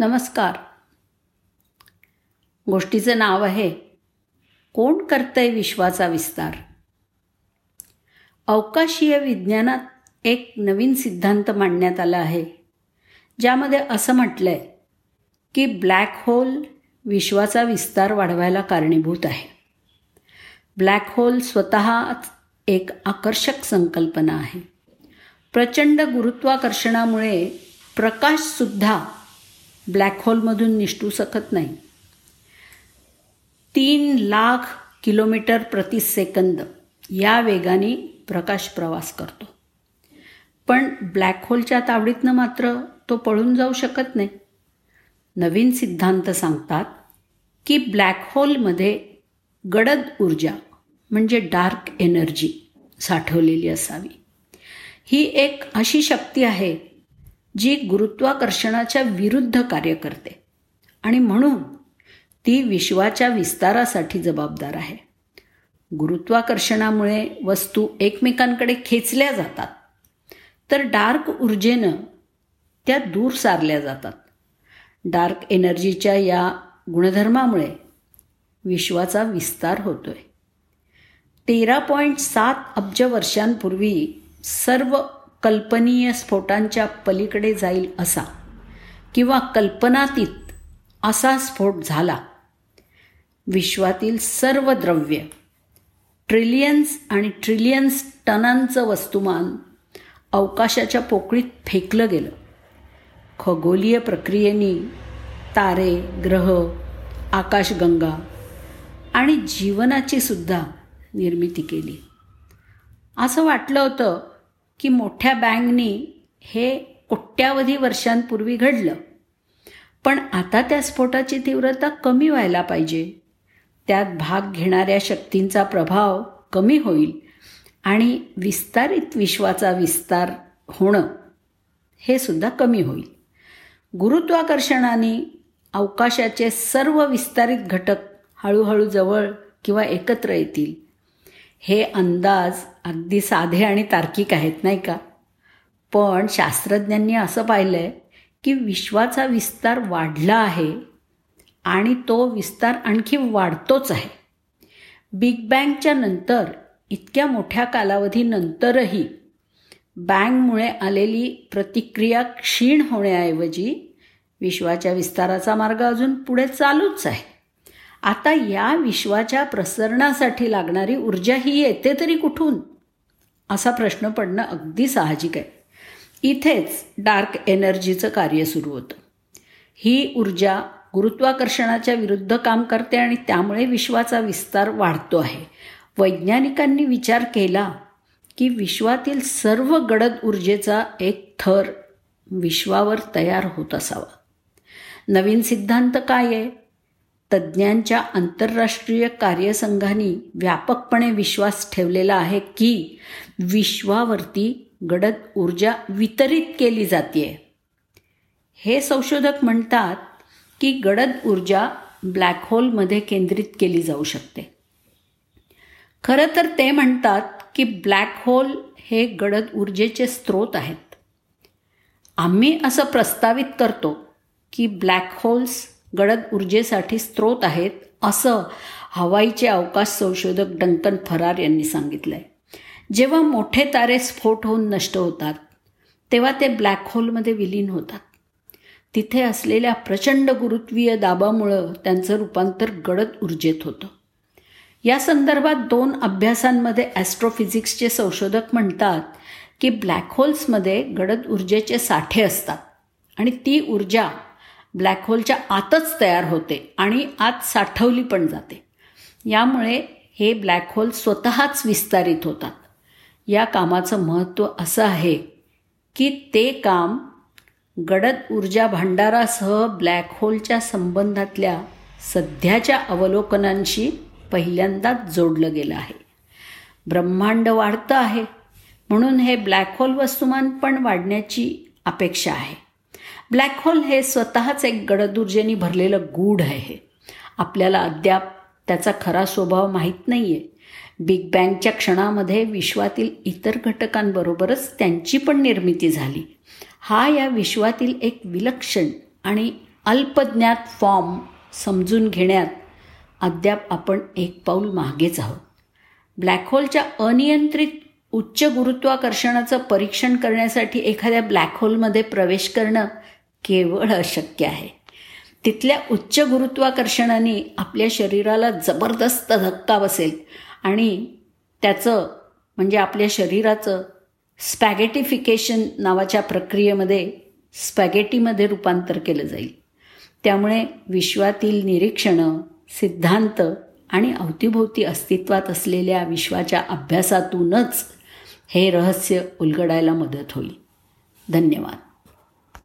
नमस्कार. गोष्टीचं नाव आहे कोण करतंय विश्वाचा विस्तार? अवकाशीय विज्ञानात एक नवीन सिद्धांत मांडण्यात आला आहे ज्यामध्ये असं म्हटलं आहे की ब्लॅक होल विश्वाचा विस्तार वाढवायला कारणीभूत आहे. ब्लॅक होल स्वतःच एक आकर्षक संकल्पना आहे. प्रचंड गुरुत्वाकर्षणामुळे प्रकाशसुद्धा ब्लॅक होलमधून निष्ठू शकत नाही. तीन लाख किलोमीटर प्रति सेकंद या वेगाने प्रकाश प्रवास करतो. पण ब्लॅक होलच्या तावडीतनं मात्र तो पळून जाऊ शकत नाही. नवीन सिद्धांत सांगतात की ब्लॅक होलमध्ये गडद ऊर्जा म्हणजे डार्क एनर्जी साठवलेली असावी. ही एक अशी शक्ती आहे जी गुरुत्वाकर्षणाच्या विरुद्ध कार्य करते. आणि म्हणून ती विश्वाच्या विस्तारासाठी जबाबदार आहे. गुरुत्वाकर्षणामुळे वस्तू एकमेकांकडे खेचल्या जातात. तर डार्क ऊर्जेनं त्या दूर सारल्या जातात. डार्क एनर्जीच्या या गुणधर्मामुळे विश्वाचा विस्तार होतोय. तेरा पॉईंट सात अब्ज वर्षांपूर्वी सर्व कल्पनीय स्फोटांच्या पलीकडे जाईल असा किंवा कल्पनातीत असा स्फोट झाला. विश्वातील सर्व द्रव्य ट्रिलियन्स आणि ट्रिलियन्स टनांचं वस्तुमान अवकाशाच्या पोकळीत फेकलं गेलं. खगोलीय प्रक्रियेनी तारे ग्रह आकाशगंगा आणि जीवनाची सुद्धा निर्मिती केली. असं वाटलं होतं की मोठ्या बँगनी हे कोट्यावधी वर्षांपूर्वी घडलं. पण आता त्या स्फोटाची तीव्रता कमी व्हायला पाहिजे. त्यात भाग घेणाऱ्या शक्तींचा प्रभाव कमी होईल आणि विस्तारित विश्वाचा विस्तार होणं हे सुद्धा कमी होईल. गुरुत्वाकर्षणाने अवकाशाचे सर्व विस्तारित घटक हळूहळू जवळ किंवा एकत्र येतील. हे अंदाज अगदी साधे आणि तार्किक आहेत नाही का? पण शास्त्रज्ञांनी असं पाहिलं आहे की विश्वाचा विस्तार वाढला आहे आणि तो विस्तार आणखी वाढतोच आहे. बिग बँगच्या नंतर इतक्या मोठ्या कालावधीनंतरही बँगमुळे आलेली प्रतिक्रिया क्षीण होण्याऐवजी विश्वाच्या विस्ताराचा मार्ग अजून पुढे चालूच आहे. आता या विश्वाच्या प्रसरणासाठी लागणारी ऊर्जा ही येते तरी कुठून? असा प्रश्न पडणं अगदी साहजिक आहे. इथेच डार्क एनर्जीचं कार्य सुरू होतं. ही ऊर्जा गुरुत्वाकर्षणाच्या विरुद्ध काम करते आणि त्यामुळे विश्वाचा विस्तार वाढतो आहे. वैज्ञानिकांनी विचार केला की विश्वातील सर्व गडद ऊर्जेचा एक थर विश्वावर तयार होत असावा. नवीन सिद्धांत काय आहे? तज्ज्ञांच्या आंतरराष्ट्रीय कार्यसंघाने व्यापकपणे विश्वास ठेवलेला आहे की विश्वावरती गडद ऊर्जा वितरित केली जाते हे संशोधक म्हणतात की गडद ऊर्जा ब्लॅक होलमध्ये केंद्रित केली जाऊ शकते. खरं तर ते म्हणतात की ब्लॅक होल हे गडद ऊर्जेचे स्रोत आहेत. आम्ही असं प्रस्तावित करतो की ब्लॅक होल्स गडद ऊर्जेसाठी स्रोत आहेत असं हवाईचे अवकाश संशोधक डंकन फरार यांनी सांगितलं आहे जेव्हा मोठे तारे स्फोट होऊन नष्ट होतात तेव्हा ते ब्लॅक होलमध्ये विलीन होतात. तिथे असलेल्या प्रचंड गुरुत्वीय दाबामुळं त्यांचं रूपांतर गडद ऊर्जेत होतं. या संदर्भात दोन अभ्यासांमध्ये ॲस्ट्रोफिजिक्सचे संशोधक म्हणतात की ब्लॅक होल्समध्ये गडद ऊर्जेचे साठे असतात आणि ती ऊर्जा ब्लॅक होलच्या आतच तयार होते आणि आत साठवली पण जाते. यामुळे हे ब्लॅक होल स्वतःच विस्तारित होतात. या कामाचं महत्त्व असं आहे की ते काम गडद ऊर्जा भांडारासह ब्लॅक होलच्या संबंधातल्या सध्याच्या अवलोकनांशी पहिल्यांदाच जोडलं गेलं आहे. ब्रह्मांड वाढतं आहे. म्हणून हे ब्लॅक होल वस्तुमान पण वाढण्याची अपेक्षा आहे. ब्लॅक होल हे स्वतःच एक गडदुर्जेनी भरलेलं गूढ आहे आपल्याला अद्याप त्याचा खरा स्वभाव माहीत नाही आहे बिग बँगच्या क्षणामध्ये विश्वातील इतर घटकांबरोबरच त्यांची पण निर्मिती झाली. हा या विश्वातील एक विलक्षण आणि अल्पज्ञात फॉर्म समजून घेण्यात अद्याप आपण एक पाऊल मागेच आहोत. ब्लॅक होलच्या अनियंत्रित उच्च गुरुत्वाकर्षणाचं परीक्षण करण्यासाठी एखाद्या ब्लॅक होलमध्ये प्रवेश करणं केवळ अशक्य आहे. तिथल्या उच्च गुरुत्वाकर्षणाने आपल्या शरीराला जबरदस्त धक्का बसेल आणि त्याचं म्हणजे आपल्या शरीराचं स्पॅगेटिफिकेशन नावाच्या प्रक्रियेमध्ये स्पॅगेटीमध्ये रूपांतर केलं जाईल. त्यामुळे विश्वातील निरीक्षणं सिद्धांत आणि अवतीभोवती अस्तित्वात असलेल्या विश्वाच्या अभ्यासातूनच हे रहस्य उलगडायला मदत होईल. धन्यवाद.